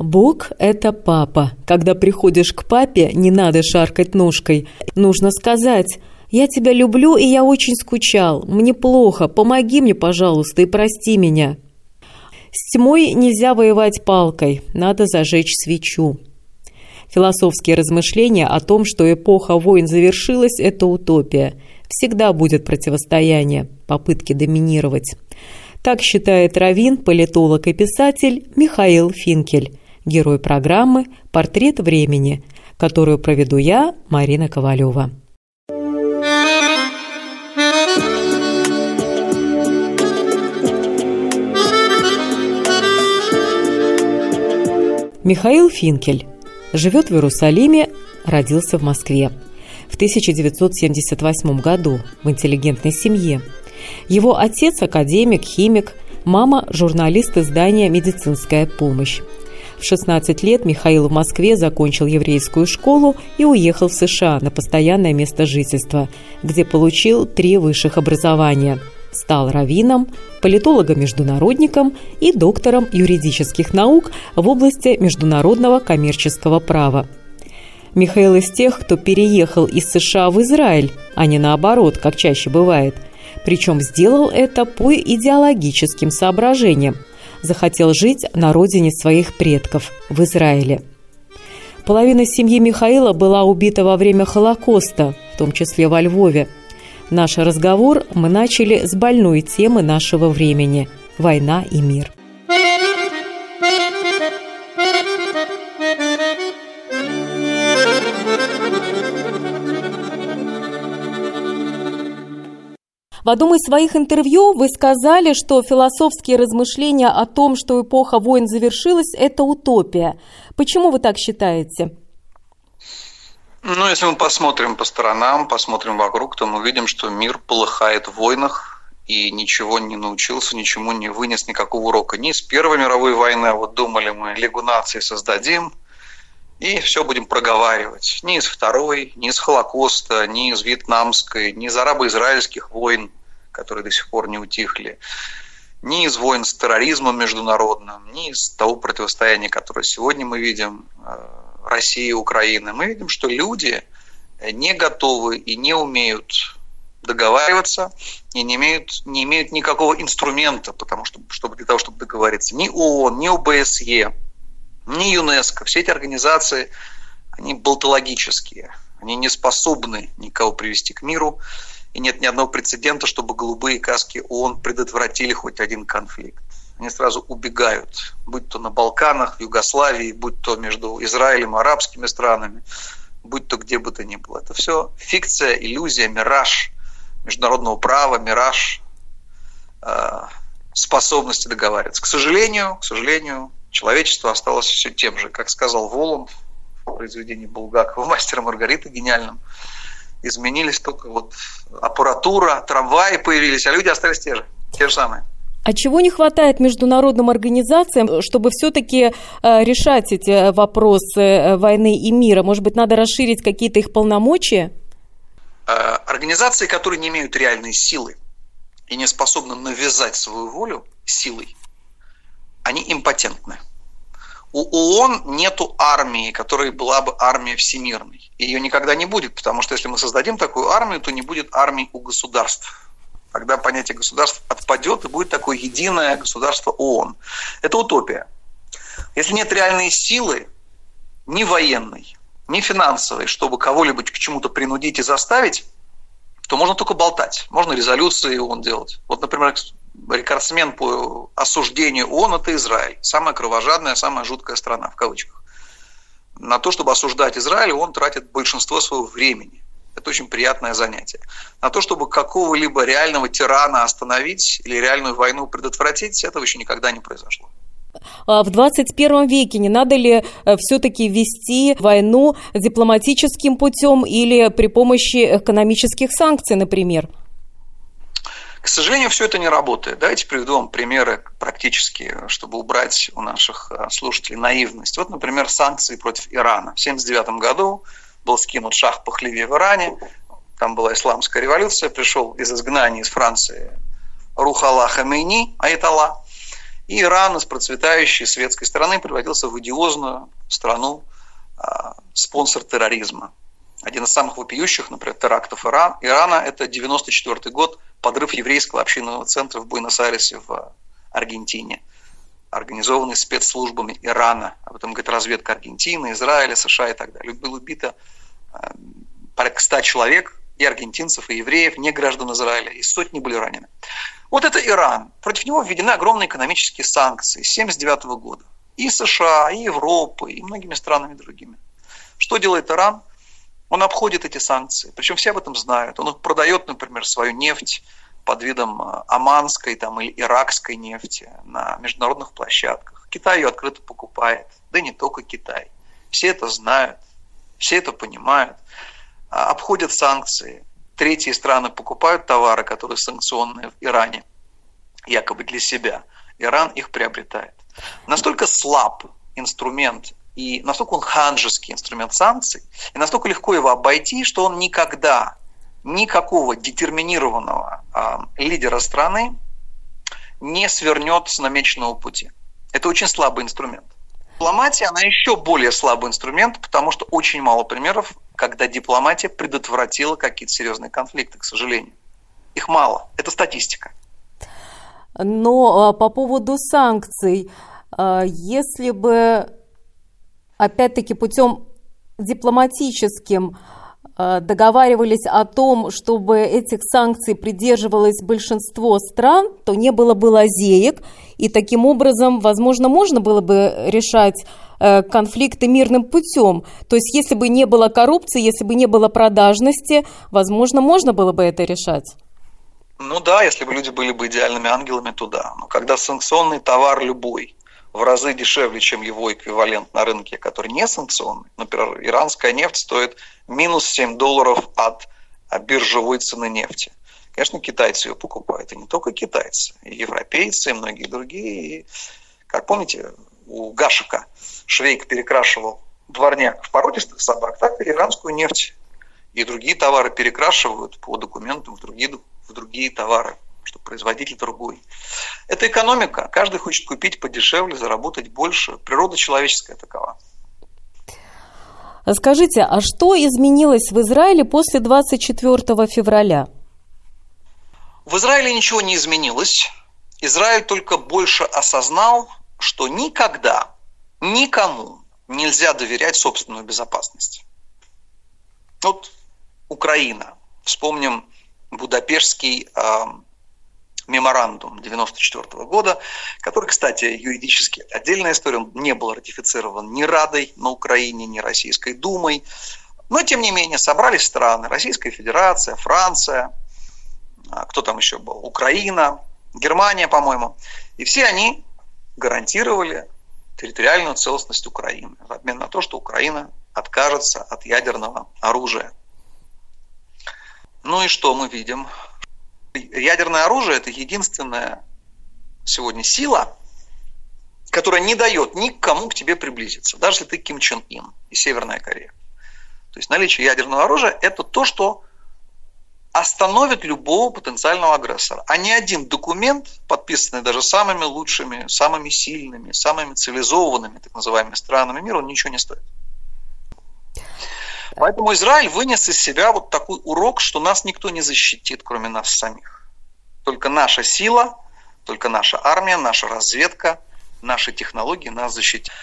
Бог – это папа. Когда приходишь к папе, не надо шаркать ножкой. Нужно сказать «Я тебя люблю, и я очень скучал. Мне плохо. Помоги мне, пожалуйста, и прости меня». С тьмой нельзя воевать палкой, надо зажечь свечу. Философские размышления о том, что эпоха войн завершилась, это утопия. Всегда будет противостояние, попытки доминировать. Так считает Равин, политолог и писатель Михаил Финкель, герой программы «Портрет времени», которую проведу я, Марина Ковалева. Михаил Финкель живет в Иерусалиме, родился в Москве. В 1978 году в интеллигентной семье. Его отец – академик, химик, мама – журналист издания «Медицинская помощь». В 16 лет Михаил в Москве закончил еврейскую школу и уехал в США на постоянное место жительства, где получил три высших образования – стал раввином, политологом-международником и доктором юридических наук в области международного коммерческого права. Михаил из тех, кто переехал из США в Израиль, а не наоборот, как чаще бывает. Причем сделал это по идеологическим соображениям. Захотел жить на родине своих предков, в Израиле. Половина семьи Михаила была убита во время Холокоста, в том числе во Львове – Наш разговор мы начали с больной темы нашего времени – война и мир. В одном из своих интервью вы сказали, что философские размышления о том, что эпоха войн завершилась, это утопия. Почему вы так считаете? Ну, если мы посмотрим по сторонам, посмотрим вокруг, то мы видим, что мир полыхает в войнах и ничего не научился, ничему не вынес никакого урока. Ни с Первой мировой войны, а вот думали мы, Лигу наций создадим, и все будем проговаривать. Ни из Второй, ни из Холокоста, ни из Вьетнамской, ни из арабо-израильских войн, которые до сих пор не утихли, ни из войн с терроризмом международным, ни из того противостояния, которое сегодня мы видим э, России и Украины, мы видим, что люди не готовы и не умеют договариваться и не имеют, не имеют никакого инструмента, потому что, чтобы для того, чтобы договориться. Ни ООН, ни ОБСЕ, ни ЮНЕСКО, все эти организации, они болтологические, они не способны никого привести к миру, и нет ни одного прецедента, чтобы голубые каски ООН предотвратили хоть один конфликт они сразу убегают, будь то на Балканах, в Югославии, будь то между Израилем и арабскими странами, будь то где бы то ни было. Это все фикция, иллюзия, мираж международного права, мираж э, способности договариваться. К сожалению, к сожалению, человечество осталось все тем же. Как сказал Воланд в произведении Булгакова «Мастера Маргарита» гениальном, изменились только вот аппаратура, трамваи появились, а люди остались те же, те же самые. А чего не хватает международным организациям, чтобы все-таки э, решать эти вопросы э, войны и мира? Может быть, надо расширить какие-то их полномочия? Э, организации, которые не имеют реальной силы и не способны навязать свою волю силой, они импотентны. У ООН нету армии, которая была бы армией всемирной. Ее никогда не будет, потому что если мы создадим такую армию, то не будет армии у государств Тогда понятие государства отпадет и будет такое единое государство ООН. Это утопия. Если нет реальной силы, ни военной, ни финансовой, чтобы кого-либо к чему-то принудить и заставить, то можно только болтать. Можно резолюции ООН делать. Вот, например, рекордсмен по осуждению ООН – это Израиль. Самая кровожадная, самая жуткая страна, в кавычках. На то, чтобы осуждать Израиль, он тратит большинство своего времени. Это очень приятное занятие. На то, чтобы какого-либо реального тирана остановить или реальную войну предотвратить, этого еще никогда не произошло. А в 21 веке не надо ли э, все-таки вести войну дипломатическим путем или при помощи экономических санкций, например? К сожалению, все это не работает. Давайте приведу вам примеры практически, чтобы убрать у наших э, слушателей наивность. Вот, например, санкции против Ирана. В 1979 году был скинут шах Пахлеви в Иране, там была исламская революция, пришел из изгнания из Франции Рухала Хамейни, Айтала, и Иран из процветающей светской страны превратился в идиозную страну, а, спонсор терроризма. Один из самых вопиющих, например, терактов Иран, Ирана – это 94 год, подрыв еврейского общинного центра в Буэнос-Айресе в Аргентине, организованный спецслужбами Ирана. Об этом говорит разведка Аргентины, Израиля, США и так далее. Было убито а, порядка 100 человек, и аргентинцев, и евреев, не граждан Израиля, и сотни были ранены. Вот это Иран. Против него введены огромные экономические санкции с 1979 года. И США, и Европы, и многими странами другими. Что делает Иран? Он обходит эти санкции. Причем все об этом знают. Он продает, например, свою нефть под видом э, оманской там, или иракской нефти на международных площадках. Китай ее открыто покупает. Да не только Китай. Все это знают, все это понимают. А, обходят санкции. Третьи страны покупают товары, которые санкционные в Иране, якобы для себя. Иран их приобретает. Настолько слаб инструмент и настолько он ханжеский инструмент санкций, и настолько легко его обойти, что он никогда никакого детерминированного э, лидера страны не свернет с намеченного пути. Это очень слабый инструмент. Дипломатия, она еще более слабый инструмент, потому что очень мало примеров, когда дипломатия предотвратила какие-то серьезные конфликты, к сожалению. Их мало. Это статистика. Но а, по поводу санкций, а, если бы опять-таки путем дипломатическим а, договаривались о том, чтобы этих санкций придерживалось большинство стран, то не было бы лазеек, и таким образом, возможно, можно было бы решать Э, конфликты мирным путем. То есть, если бы не было коррупции, если бы не было продажности, возможно, можно было бы это решать. Ну да, если бы люди были бы идеальными ангелами, то да. Но когда санкционный товар любой в разы дешевле, чем его эквивалент на рынке, который не санкционный, например, иранская нефть стоит минус 7 долларов от биржевой цены нефти. Конечно, китайцы ее покупают, и не только китайцы, и европейцы, и многие другие. И, как помните, у Гашика Швейк перекрашивал дворняк в породистых собак, так и иранскую нефть и другие товары перекрашивают по документам в другие, в другие товары, что производитель другой. Это экономика. Каждый хочет купить подешевле, заработать больше. Природа человеческая такова. Скажите, а что изменилось в Израиле после 24 февраля? В Израиле ничего не изменилось. Израиль только больше осознал, что никогда никому нельзя доверять собственную безопасность. Вот Украина. Вспомним Будапештский э, меморандум 1994 года, который, кстати, юридически отдельная история, он не был ратифицирован ни Радой на Украине, ни Российской Думой. Но, тем не менее, собрались страны, Российская Федерация, Франция, а, кто там еще был, Украина, Германия, по-моему. И все они гарантировали территориальную целостность Украины в обмен на то, что Украина откажется от ядерного оружия. Ну и что мы видим? Ядерное оружие – это единственная сегодня сила, которая не дает никому к тебе приблизиться, даже если ты Ким Чен Ин и Северная Корея. То есть наличие ядерного оружия – это то, что остановит любого потенциального агрессора. А ни один документ, подписанный даже самыми лучшими, самыми сильными, самыми цивилизованными, так называемыми странами мира, он ничего не стоит. Поэтому Израиль вынес из себя вот такой урок, что нас никто не защитит, кроме нас самих. Только наша сила, только наша армия, наша разведка, наши технологии нас защитят.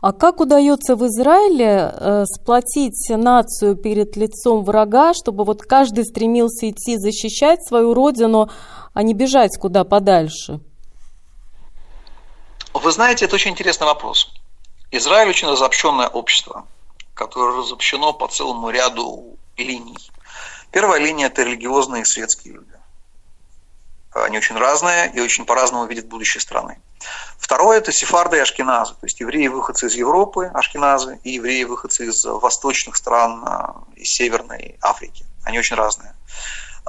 А как удается в Израиле э, сплотить нацию перед лицом врага, чтобы вот каждый стремился идти защищать свою родину, а не бежать куда подальше? Вы знаете, это очень интересный вопрос. Израиль очень разобщенное общество, которое разобщено по целому ряду линий. Первая линия – это религиозные и светские люди. они очень разные и очень по-разному видят будущее страны. Второе – это сефарды и ашкеназы, то есть евреи-выходцы из Европы, ашкеназы, и евреи-выходцы из восточных стран, э, из Северной Африки. Они очень разные.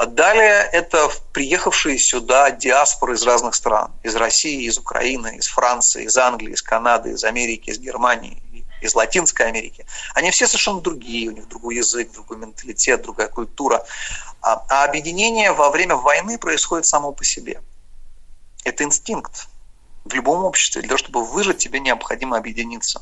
Далее это приехавшие сюда диаспоры из разных стран. Из России, из Украины, из Франции, из Англии, из Канады, из Америки, из Германии, из Латинской Америки. Они все совершенно другие, у них другой язык, другой менталитет, другая культура. А, а объединение во время войны происходит само по себе. Это инстинкт. В любом обществе для того, чтобы выжить, тебе необходимо объединиться.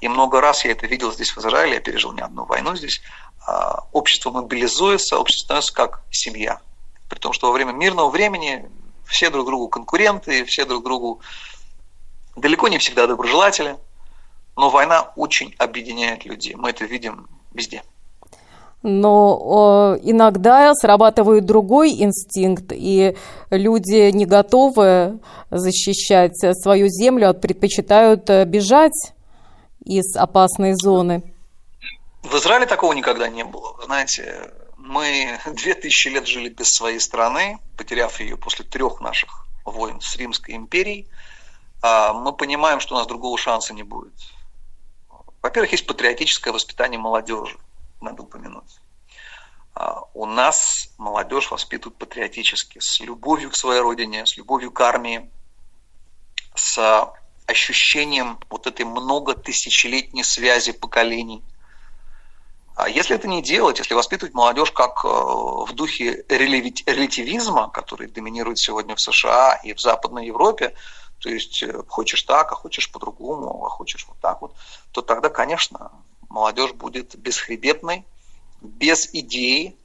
И много раз я это видел здесь в Израиле, я пережил не одну войну здесь. А, общество мобилизуется, общество становится как семья. При том, что во время мирного времени все друг другу конкуренты, все друг другу далеко не всегда доброжелатели, но война очень объединяет людей. Мы это видим везде. Но э, иногда срабатывает другой инстинкт, и люди не готовы защищать свою землю, а предпочитают э, бежать из опасной зоны. В Израиле такого никогда не было. Вы знаете, мы две тысячи лет жили без своей страны, потеряв ее после трех наших войн с Римской империей. А мы понимаем, что у нас другого шанса не будет. Во-первых, есть патриотическое воспитание молодежи, надо упомянуть. А у нас молодежь воспитывают патриотически, с любовью к своей родине, с любовью к армии, с ощущением вот этой многотысячелетней связи поколений – а если это не делать, если воспитывать молодежь как э, в духе релятивизма, который доминирует сегодня в США и в Западной Европе, то есть э, хочешь так, а хочешь по-другому, а хочешь вот так вот, то тогда, конечно, молодежь будет бесхребетной, без идеи,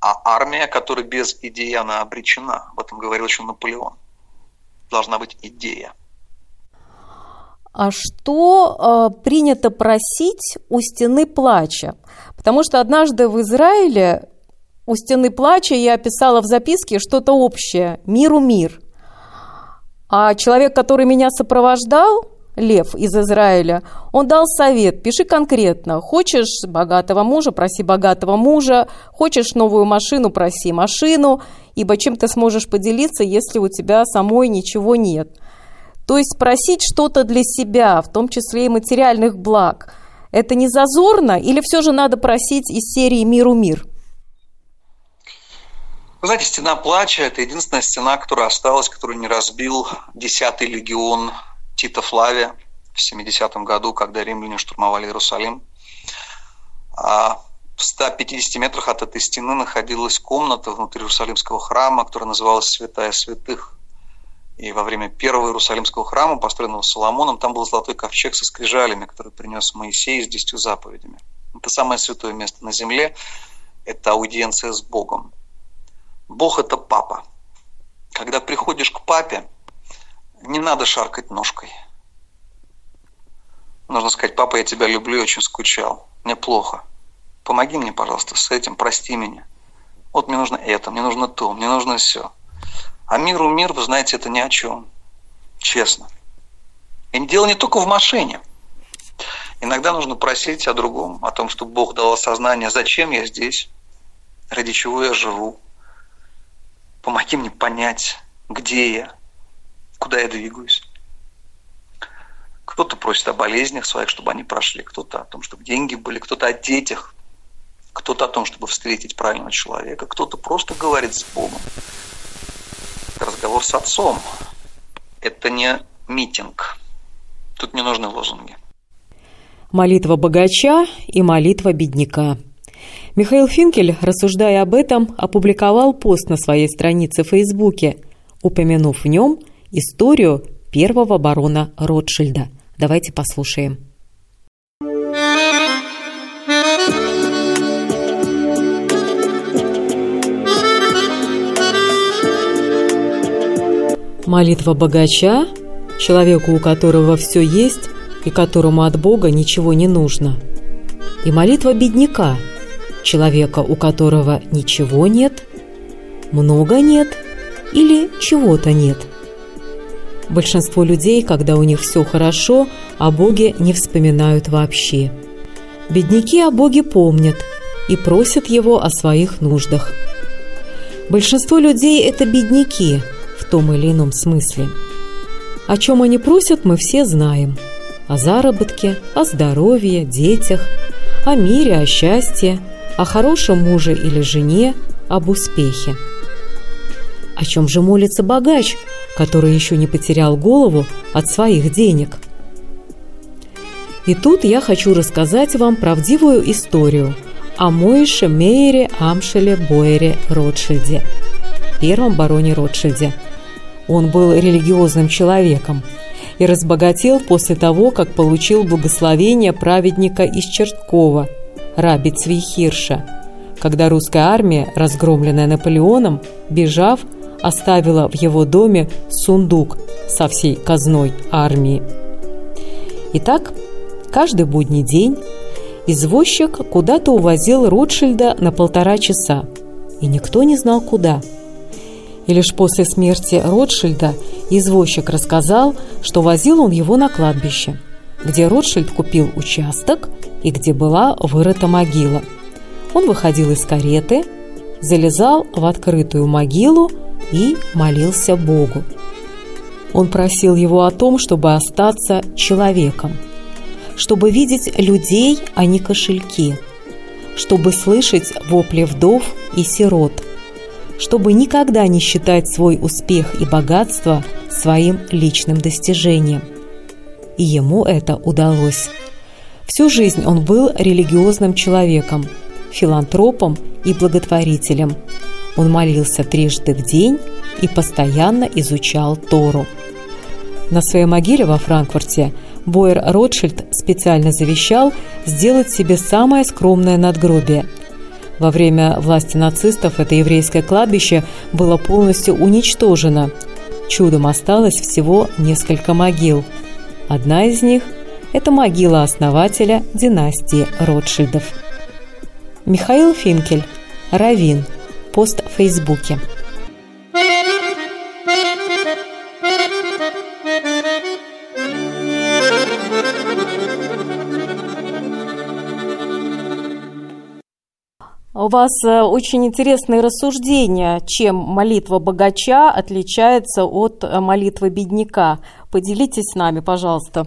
а армия, которая без идеи, она обречена. Об этом говорил еще Наполеон. Должна быть идея. А что э, принято просить у стены плача? Потому что однажды в Израиле у стены плача я описала в записке что-то общее – миру мир. А человек, который меня сопровождал, Лев из Израиля, он дал совет, пиши конкретно. Хочешь богатого мужа, проси богатого мужа. Хочешь новую машину, проси машину. Ибо чем ты сможешь поделиться, если у тебя самой ничего нет – то есть просить что-то для себя, в том числе и материальных благ, это не зазорно или все же надо просить из серии «Миру мир»? Вы знаете, стена плача – это единственная стена, которая осталась, которую не разбил 10-й легион Тита Флавия в 70-м году, когда римляне штурмовали Иерусалим. А в 150 метрах от этой стены находилась комната внутри Иерусалимского храма, которая называлась «Святая святых». И во время первого Иерусалимского храма, построенного Соломоном, там был золотой ковчег со скрижалями, который принес Моисей с десятью заповедями. Это самое святое место на земле. Это аудиенция с Богом. Бог – это папа. Когда приходишь к папе, не надо шаркать ножкой. Нужно сказать, папа, я тебя люблю, очень скучал. Мне плохо. Помоги мне, пожалуйста, с этим, прости меня. Вот мне нужно это, мне нужно то, мне нужно все. А миру мир, вы знаете, это ни о чем. Честно. И дело не только в машине. Иногда нужно просить о другом, о том, чтобы Бог дал осознание, зачем я здесь, ради чего я живу. Помоги мне понять, где я, куда я двигаюсь. Кто-то просит о болезнях своих, чтобы они прошли, кто-то о том, чтобы деньги были, кто-то о детях, кто-то о том, чтобы встретить правильного человека, кто-то просто говорит с Богом разговор с отцом. Это не митинг. Тут не нужны лозунги. Молитва богача и молитва бедняка. Михаил Финкель, рассуждая об этом, опубликовал пост на своей странице в Фейсбуке, упомянув в нем историю первого барона Ротшильда. Давайте послушаем. Молитва богача, человеку, у которого все есть и которому от Бога ничего не нужно. И молитва бедняка, человека, у которого ничего нет, много нет или чего-то нет. Большинство людей, когда у них все хорошо, о Боге не вспоминают вообще. Бедняки о Боге помнят и просят Его о своих нуждах. Большинство людей – это бедняки в том или ином смысле. О чем они просят, мы все знаем. О заработке, о здоровье, детях, о мире, о счастье, о хорошем муже или жене, об успехе. О чем же молится богач, который еще не потерял голову от своих денег? И тут я хочу рассказать вам правдивую историю о Моише Мейере Амшеле Бойере Ротшильде, первом бароне Ротшильде. Он был религиозным человеком и разбогател после того, как получил благословение праведника из Черткова, раби Цвихирша, когда русская армия, разгромленная Наполеоном, бежав, оставила в его доме сундук со всей казной армии. Итак, каждый будний день извозчик куда-то увозил Ротшильда на полтора часа, и никто не знал куда. И лишь после смерти Ротшильда извозчик рассказал, что возил он его на кладбище, где Ротшильд купил участок и где была вырыта могила. Он выходил из кареты, залезал в открытую могилу и молился Богу. Он просил его о том, чтобы остаться человеком, чтобы видеть людей, а не кошельки, чтобы слышать вопли вдов и сирот, чтобы никогда не считать свой успех и богатство своим личным достижением. И ему это удалось. Всю жизнь он был религиозным человеком, филантропом и благотворителем – он молился трижды в день и постоянно изучал Тору. На своей могиле во Франкфурте Бойер Ротшильд специально завещал сделать себе самое скромное надгробие. Во время власти нацистов это еврейское кладбище было полностью уничтожено. Чудом осталось всего несколько могил. Одна из них – это могила основателя династии Ротшильдов. Михаил Финкель, Равин – пост в Фейсбуке. У вас э, очень интересные рассуждения, чем молитва богача отличается от э, молитвы бедняка. Поделитесь с нами, пожалуйста.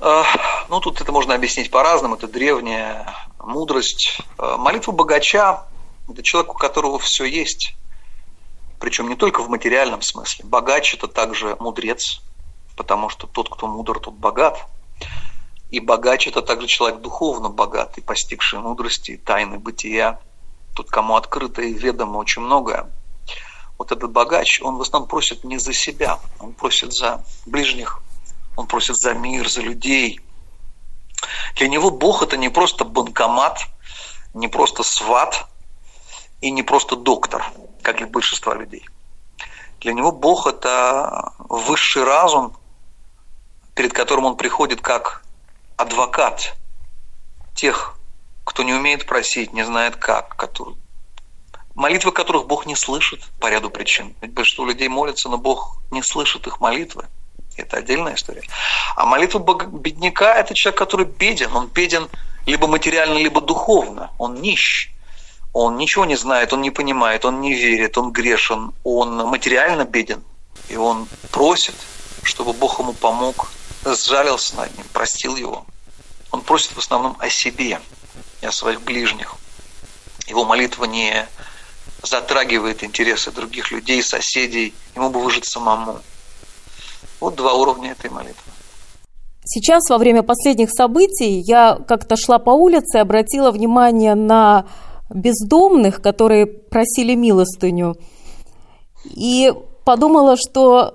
Ну, тут это можно объяснить по-разному. Это древняя мудрость. Э, молитва богача это человек, у которого все есть. Причем не только в материальном смысле. Богач – это также мудрец, потому что тот, кто мудр, тот богат. И богач – это также человек духовно богатый, постигший мудрости, тайны бытия. Тот, кому открыто и ведомо очень многое. Вот этот богач, он в основном просит не за себя, он просит за ближних, он просит за мир, за людей. Для него Бог – это не просто банкомат, не просто сват – и не просто доктор, как для большинства людей. Для него Бог – это высший разум, перед которым он приходит как адвокат тех, кто не умеет просить, не знает как, который, молитвы которых Бог не слышит по ряду причин. Ведь большинство людей молятся, но Бог не слышит их молитвы. Это отдельная история. А молитва бедняка – это человек, который беден. Он беден либо материально, либо духовно. Он нищ. Он ничего не знает, он не понимает, он не верит, он грешен, он материально беден. И он просит, чтобы Бог ему помог, сжалился над ним, простил его. Он просит в основном о себе и о своих ближних. Его молитва не затрагивает интересы других людей, соседей. Ему бы выжить самому. Вот два уровня этой молитвы. Сейчас, во время последних событий, я как-то шла по улице и обратила внимание на бездомных, которые просили милостыню, и подумала, что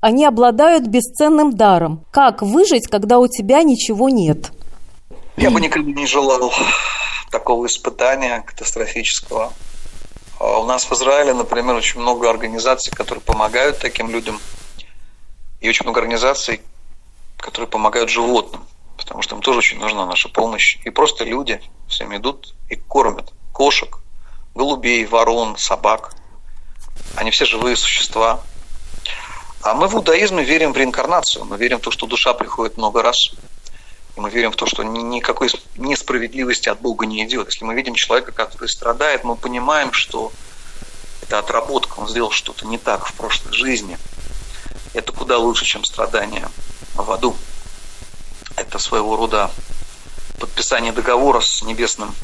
они обладают бесценным даром. Как выжить, когда у тебя ничего нет? Я бы никогда не желал такого испытания катастрофического. А у нас в Израиле, например, очень много организаций, которые помогают таким людям. Очень много организаций, которые помогают животным, потому что им тоже очень нужна наша помощь. И просто люди всем идут и кормят кошек, голубей, ворон, собак. Они все живые существа. А мы в иудаизме верим в реинкарнацию. Мы верим в то, что душа приходит много раз. И мы верим в то, что никакой несправедливости от Бога не идет. Если мы видим человека, который страдает, мы понимаем, что Это отработка, он сделал что-то не так в прошлой жизни. Это куда лучше, чем страдания в аду. Это своего рода подписание договора с небесным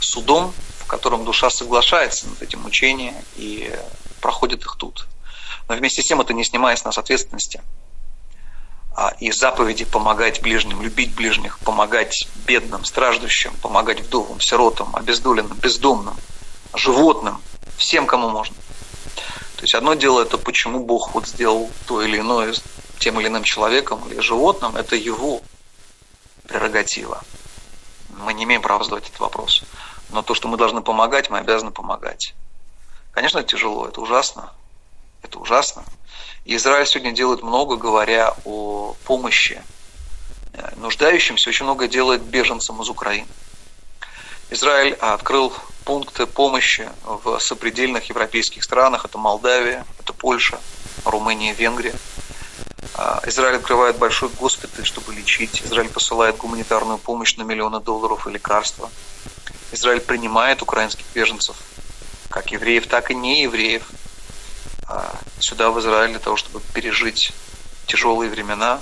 судом, в котором душа соглашается на эти мучения и проходит их тут. Но вместе с тем это не снимает с нас ответственности а, и заповеди помогать ближним, любить ближних, помогать бедным, страждущим, помогать вдовам, сиротам, обездоленным, бездомным, животным, всем, кому можно. То есть одно дело это почему Бог вот сделал то или иное с тем или иным человеком или животным, это его прерогатива. Мы не имеем права задавать этот вопрос. Но то, что мы должны помогать, мы обязаны помогать. Конечно, это тяжело, это ужасно. Это ужасно. И Израиль сегодня делает много, говоря о помощи э, нуждающимся, очень много делает беженцам из Украины. Израиль открыл пункты помощи в сопредельных европейских странах. Это Молдавия, это Польша, Румыния, Венгрия. А, Израиль открывает большой госпиталь, чтобы лечить. Израиль посылает гуманитарную помощь на миллионы долларов и лекарства. Израиль принимает украинских беженцев, как евреев, так и не евреев, а, сюда, в Израиль, для того, чтобы пережить тяжелые времена.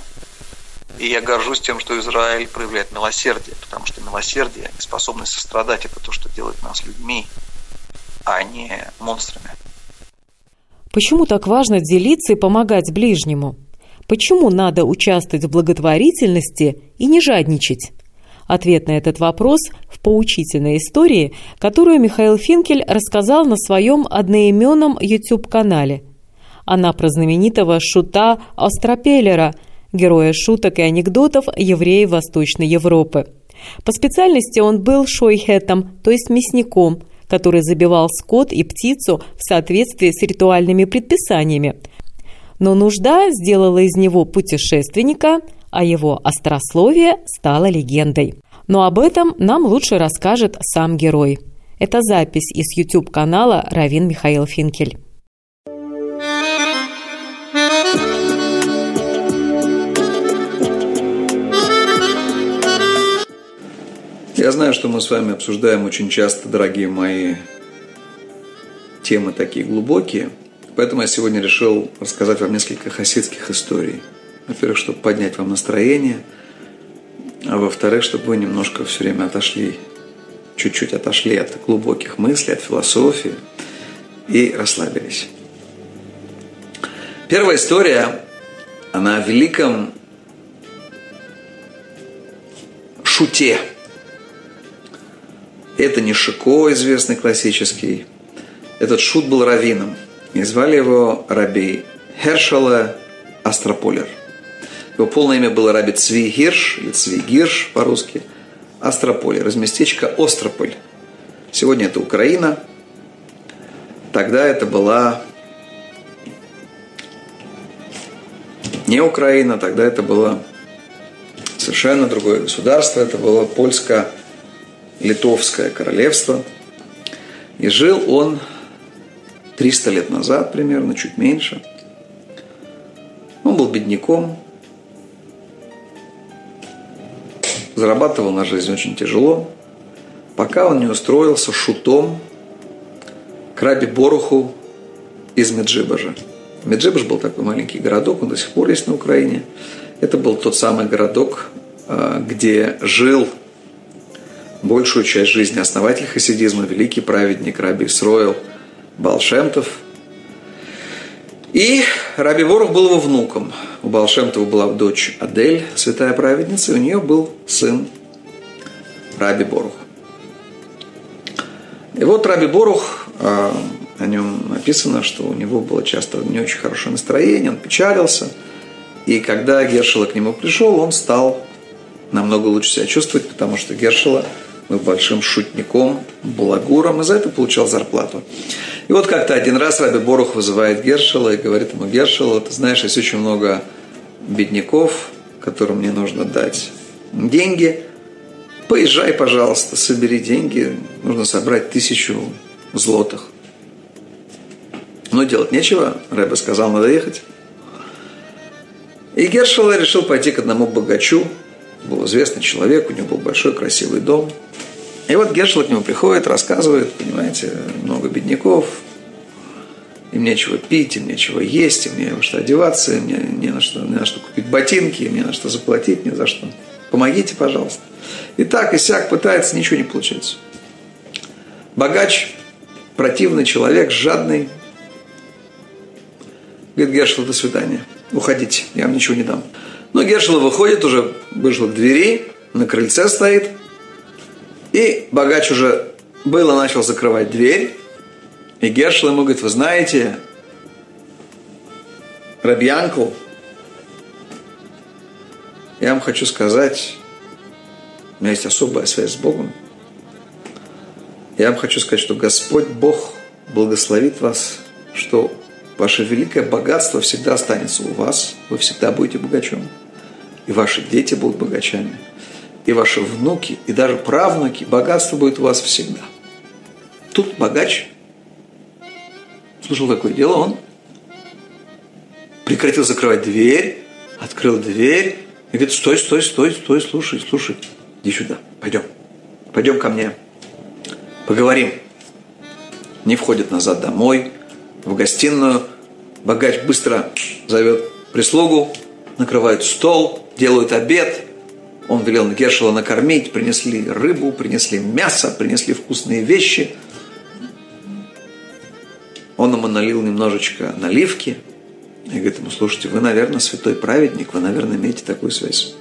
И я горжусь тем, что Израиль проявляет милосердие, потому что милосердие и способность сострадать – это то, что делает нас людьми, а не монстрами. Почему так важно делиться и помогать ближнему? Почему надо участвовать в благотворительности и не жадничать? Ответ на этот вопрос в поучительной истории, которую Михаил Финкель рассказал на своем одноименном YouTube-канале. Она про знаменитого шута Остропеллера, героя шуток и анекдотов евреев Восточной Европы. По специальности он был шойхетом, то есть мясником, который забивал скот и птицу в соответствии с ритуальными предписаниями. Но нужда сделала из него путешественника – а его острословие стало легендой. Но об этом нам лучше расскажет сам герой. Это запись из YouTube-канала Равин Михаил Финкель. Я знаю, что мы с вами обсуждаем очень часто, дорогие мои, темы такие глубокие, поэтому я сегодня решил рассказать вам несколько хасидских историй – во-первых, чтобы поднять вам настроение, а во-вторых, чтобы вы немножко все время отошли, чуть-чуть отошли от глубоких мыслей, от философии и расслабились. Первая история, она о великом шуте. Это не Шико, известный классический. Этот шут был раввином. И звали его Раби Хершала Астрополер – его полное имя было Раби Цви Гирш, или Цви Гирш по-русски, Астрополь, разместечко Острополь. Сегодня это Украина. Тогда это была не Украина, тогда это было совершенно другое государство. Это было польско-литовское королевство. И жил он 300 лет назад примерно, чуть меньше. Он был бедняком, зарабатывал на жизнь очень тяжело, пока он не устроился шутом к Раби Боруху из Меджибажа. Меджибаж был такой маленький городок, он до сих пор есть на Украине. Это был тот самый городок, а, где жил большую часть жизни основатель хасидизма, великий праведник Раби Исроил Балшемтов – и Раби Борух был его внуком. У Балшемтова была дочь Адель, святая праведница, и у нее был сын Раби Борух. И вот Раби Борух, а, о нем написано, что у него было часто не очень хорошее настроение, он печалился. И когда Гершела к нему пришел, он стал намного лучше себя чувствовать, потому что Гершела был большим шутником, балагуром, и за это получал зарплату. И вот как-то один раз Раби Борух вызывает Гершела и говорит ему, Гершела, ты знаешь, есть очень много бедняков, которым мне нужно дать деньги. Поезжай, пожалуйста, собери деньги. Нужно собрать тысячу злотых. Но делать нечего. Рэбе сказал, надо ехать. И Гершела решил пойти к одному богачу. Был известный человек, у него был большой красивый дом – и вот Гершел к нему приходит, рассказывает, понимаете, много бедняков. им нечего пить, им нечего есть, им не во что одеваться, им не, на что, не на что купить ботинки, им не на что заплатить, ни за что. Помогите, пожалуйста. И так, и сяк пытается, ничего не получается. Богач, противный человек, жадный. Говорит Гершел, до свидания. Уходите, я вам ничего не дам. Но Гершел выходит, уже вышел к двери, на крыльце стоит. И богач уже было начал закрывать дверь. И Гершел ему говорит, вы знаете, Рабьянку, я вам хочу сказать, у меня есть особая связь с Богом. Я вам хочу сказать, что Господь Бог благословит вас, что ваше великое богатство всегда останется у вас, вы всегда будете богачом. И ваши дети будут богачами. И ваши внуки, и даже правнуки, богатство будет у вас всегда. Тут богач слушал такое дело, он прекратил закрывать дверь, открыл дверь и говорит, стой, стой, стой, стой, слушай, слушай, иди сюда, пойдем, пойдем ко мне, поговорим. Не входит назад домой, в гостиную, богач быстро зовет прислугу, накрывают стол, делают обед, он велел Гершела накормить, принесли рыбу, принесли мясо, принесли вкусные вещи – он ему налил немножечко наливки. И говорит ему, слушайте, вы, наверное, святой праведник, вы, наверное, имеете такую связь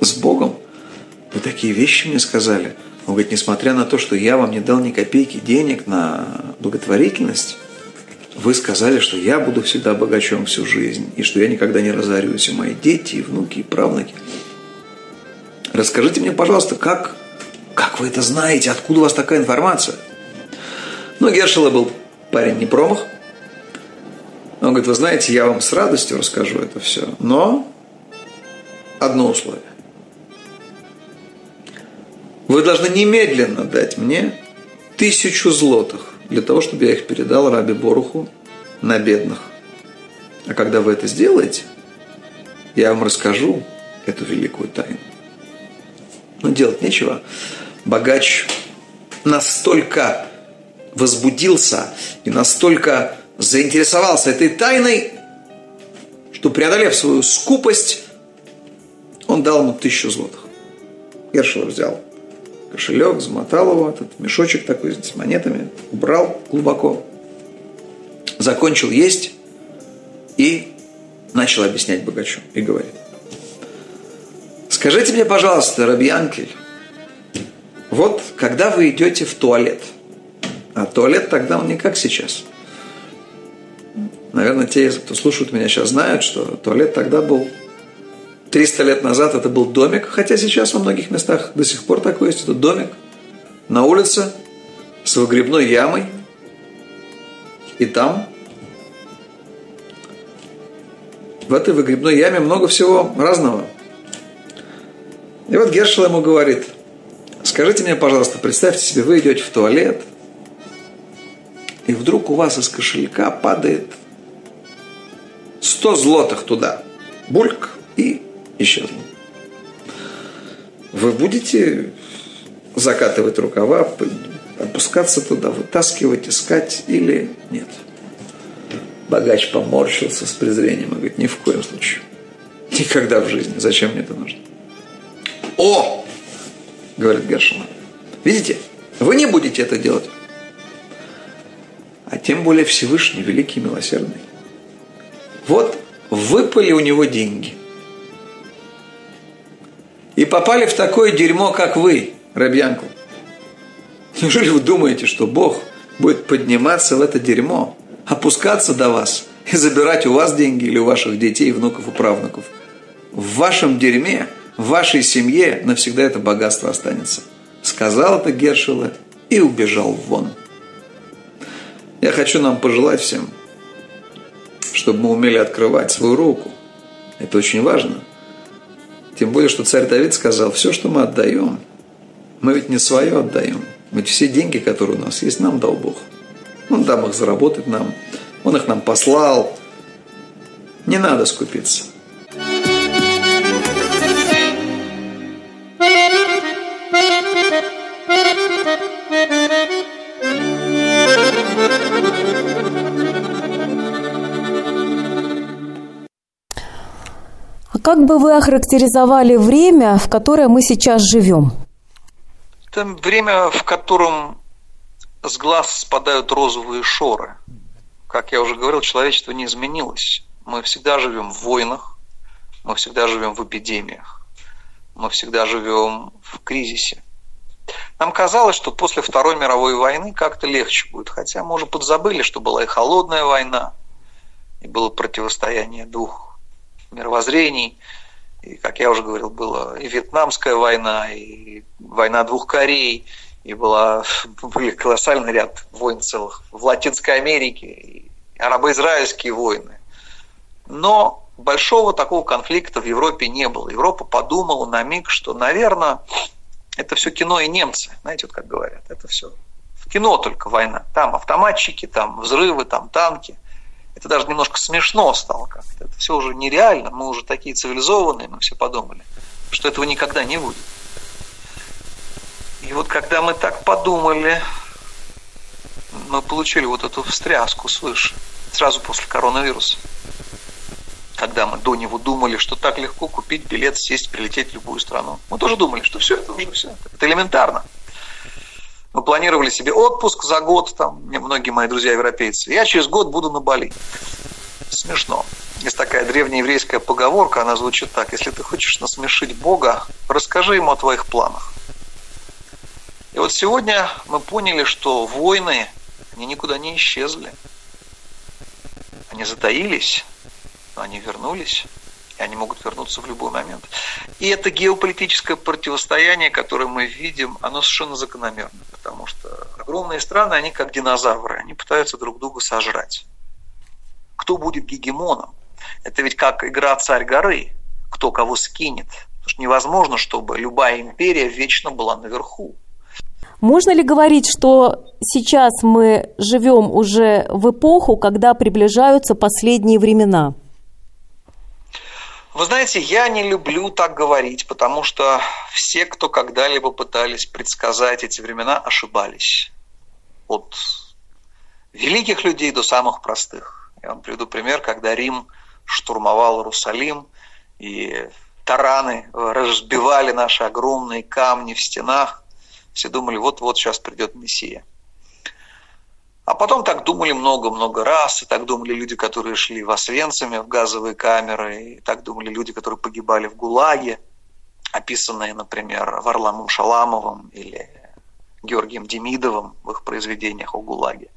с Богом. Вы такие вещи мне сказали. Он говорит, несмотря на то, что я вам не дал ни копейки денег на благотворительность, вы сказали, что я буду всегда богачом всю жизнь, и что я никогда не разорюсь, и мои дети, и внуки, и правнуки. Расскажите мне, пожалуйста, как, как вы это знаете, откуда у вас такая информация? Ну, Гершела был парень не промах. Он говорит, вы знаете, я вам с радостью расскажу это все, но одно условие. Вы должны немедленно дать мне тысячу злотых для того, чтобы я их передал Раби Боруху на бедных. А когда вы это сделаете, я вам расскажу эту великую тайну. Но делать нечего. Богач настолько возбудился и настолько заинтересовался этой тайной, что, преодолев свою скупость, он дал ему тысячу злотых. Гершел взял кошелек, замотал его, этот мешочек такой с монетами, убрал глубоко, закончил есть и начал объяснять богачу и говорит, скажите мне, пожалуйста, Рабьянкель, вот когда вы идете в туалет – а туалет тогда он не как сейчас. Наверное, те, кто слушают меня сейчас, знают, что туалет тогда был 300 лет назад это был домик, хотя сейчас во многих местах до сих пор такой есть. Это домик на улице с выгребной ямой. И там в этой выгребной яме много всего разного. И вот Гершел ему говорит, скажите мне, пожалуйста, представьте себе, вы идете в туалет – и вдруг у вас из кошелька падает 100 злотых туда, бульк, и исчезло. Вы будете закатывать рукава, опускаться туда, вытаскивать, искать или нет? Богач поморщился с презрением и говорит, ни в коем случае. Никогда в жизни. Зачем мне это нужно? О! Говорит Гершман. Видите? Вы не будете это делать а тем более Всевышний, великий милосердный. Вот выпали у него деньги. И попали в такое дерьмо, как вы, Рабьянку. Неужели вы думаете, что Бог будет подниматься в это дерьмо, опускаться до вас и забирать у вас деньги или у ваших детей, внуков и правнуков? В вашем дерьме, в вашей семье навсегда это богатство останется. Сказал это Гершела и убежал вон. Я хочу нам пожелать всем, чтобы мы умели открывать свою руку. Это очень важно. Тем более, что царь Давид сказал, все, что мы отдаем, мы ведь не свое отдаем. Ведь все деньги, которые у нас есть, нам дал Бог. Он дам их заработать нам. Он их нам послал. Не надо скупиться. Как бы вы охарактеризовали время, в которое мы сейчас живем? Это время, в котором с глаз спадают розовые шоры. Как я уже говорил, человечество не изменилось. Мы всегда живем в войнах, мы всегда живем в эпидемиях, мы всегда живем в кризисе. Нам казалось, что после Второй мировой войны как-то легче будет, хотя мы уже подзабыли, что была и холодная война, и было противостояние двух мировоззрений, и, как я уже говорил, была и Вьетнамская война, и война двух Корей, и была, были колоссальный ряд войн целых в Латинской Америке, и арабо-израильские войны. Но большого такого конфликта в Европе не было. Европа подумала на миг, что, наверное, это все кино и немцы, знаете, вот как говорят, это все в кино только война. Там автоматчики, там взрывы, там танки. Это даже немножко смешно стало как-то. Это все уже нереально, мы уже такие цивилизованные, мы все подумали, что этого никогда не будет. И вот когда мы так подумали, мы получили вот эту встряску свыше, сразу после коронавируса когда мы до него думали, что так легко купить билет, сесть, прилететь в любую страну. Мы тоже думали, что все это уже все. Это элементарно. Мы планировали себе отпуск за год, там, многие мои друзья европейцы. Я через год буду на Бали. Смешно. Есть такая древняя еврейская поговорка, она звучит так. Если ты хочешь насмешить Бога, расскажи ему о твоих планах. И вот сегодня мы поняли, что войны, они никуда не исчезли. Они затаились, но они вернулись, и они могут вернуться в любой момент. И это геополитическое противостояние, которое мы видим, оно совершенно закономерно, потому что огромные страны, они как динозавры, они пытаются друг друга сожрать. Кто будет гегемоном? Это ведь как игра царь горы, кто кого скинет. Потому что невозможно, чтобы любая империя вечно была наверху. Можно ли говорить, что сейчас мы живем уже в эпоху, когда приближаются последние времена? Вы знаете, я не люблю так говорить, потому что все, кто когда-либо пытались предсказать эти времена, ошибались. От великих людей до самых простых. Я вам приведу пример, когда Рим штурмовал Иерусалим, и тараны разбивали наши огромные камни в стенах. Все думали, вот-вот сейчас придет Мессия. А потом так думали много-много раз, и так думали люди, которые шли в Освенциме, в газовые камеры, и так думали люди, которые погибали в ГУЛАГе, описанные, например, Варламом Шаламовым или Георгием Демидовым в их произведениях о ГУЛАГе.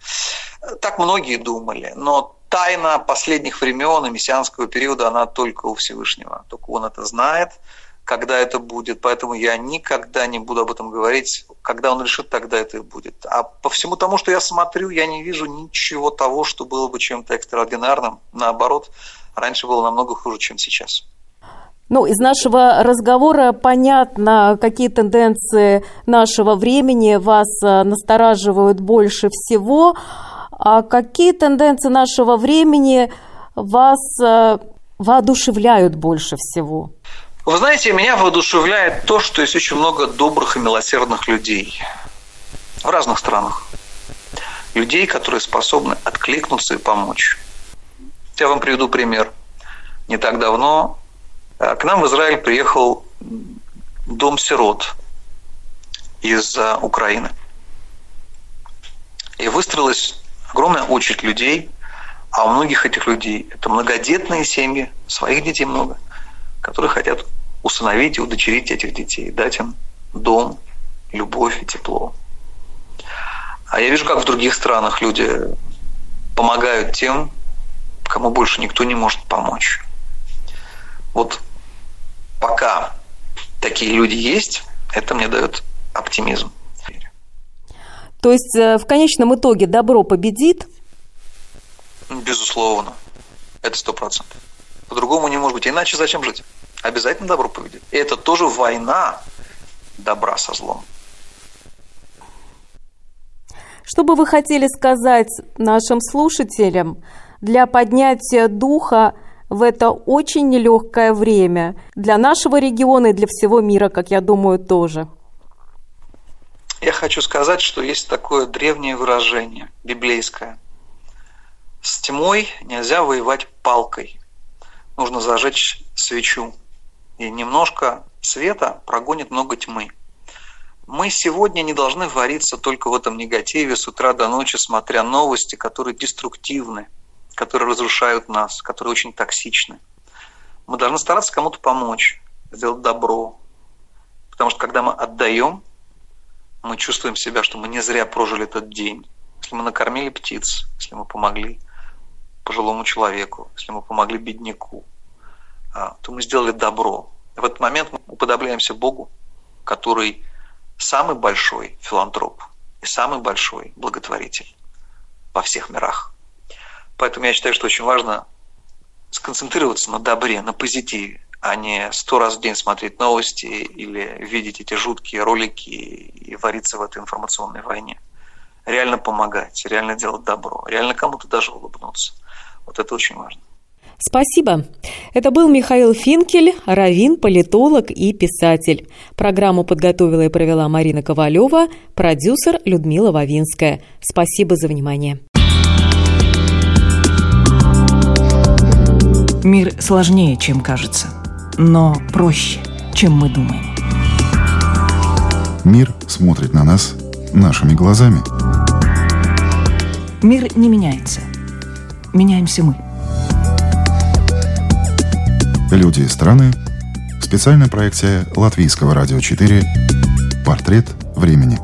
Так многие думали, но тайна последних времен и мессианского периода, она только у Всевышнего. Только он это знает – когда это будет, поэтому я никогда не буду об этом говорить. Когда он решит, тогда это и будет. А по всему тому, что я смотрю, я не вижу ничего того, что было бы чем-то экстраординарным. Наоборот, раньше было намного хуже, чем сейчас. Ну, из нашего разговора понятно, какие тенденции нашего времени вас э, настораживают больше всего, а какие тенденции нашего времени вас э, воодушевляют больше всего? Вы знаете, меня воодушевляет то, что есть очень много добрых и милосердных людей в разных странах. Людей, которые способны откликнуться и помочь. Я вам приведу пример. Не так давно э, к нам в Израиль приехал дом сирот из э, Украины. И выстроилась огромная очередь людей, а у многих этих людей это многодетные семьи, своих детей много – которые хотят усыновить и удочерить этих детей, дать им дом, любовь и тепло. А я вижу, как в других странах люди помогают тем, кому больше никто не может помочь. Вот пока такие люди есть, это мне дает оптимизм. То есть э, в конечном итоге добро победит? Безусловно. Это сто процентов. По-другому не может быть. Иначе зачем жить? Обязательно добро победит. И это тоже война добра со злом. Что бы вы хотели сказать нашим слушателям для поднятия духа в это очень нелегкое время для нашего региона и для всего мира, как я думаю, тоже? Я хочу сказать, что есть такое древнее выражение, библейское. С тьмой нельзя воевать палкой нужно зажечь свечу И немножко света прогонит много тьмы. Мы сегодня не должны вариться только в этом негативе с утра до ночи, смотря новости, которые деструктивны, которые разрушают нас, которые очень токсичны. Мы должны стараться кому-то помочь, сделать добро. Потому что когда мы отдаем, мы чувствуем себя, что мы не зря прожили этот день. Если мы накормили птиц, если мы помогли пожилому человеку, если мы помогли бедняку, то мы сделали добро. В этот момент мы уподобляемся Богу, который самый большой филантроп и самый большой благотворитель во всех мирах. Поэтому я считаю, что очень важно сконцентрироваться на добре, на позитиве, а не сто раз в день смотреть новости или видеть эти жуткие ролики и вариться в этой информационной войне. Реально помогать, реально делать добро, реально кому-то даже улыбнуться. Вот это очень важно. Спасибо. Это был Михаил Финкель, равин, политолог и писатель. Программу подготовила и провела Марина Ковалева, продюсер Людмила Вавинская. Спасибо за внимание. Мир сложнее, чем кажется, но проще, чем мы думаем. Мир смотрит на нас нашими глазами. Мир не меняется. Меняемся мы. Люди и страны. Специальная проекция Латвийского радио 4. Портрет времени.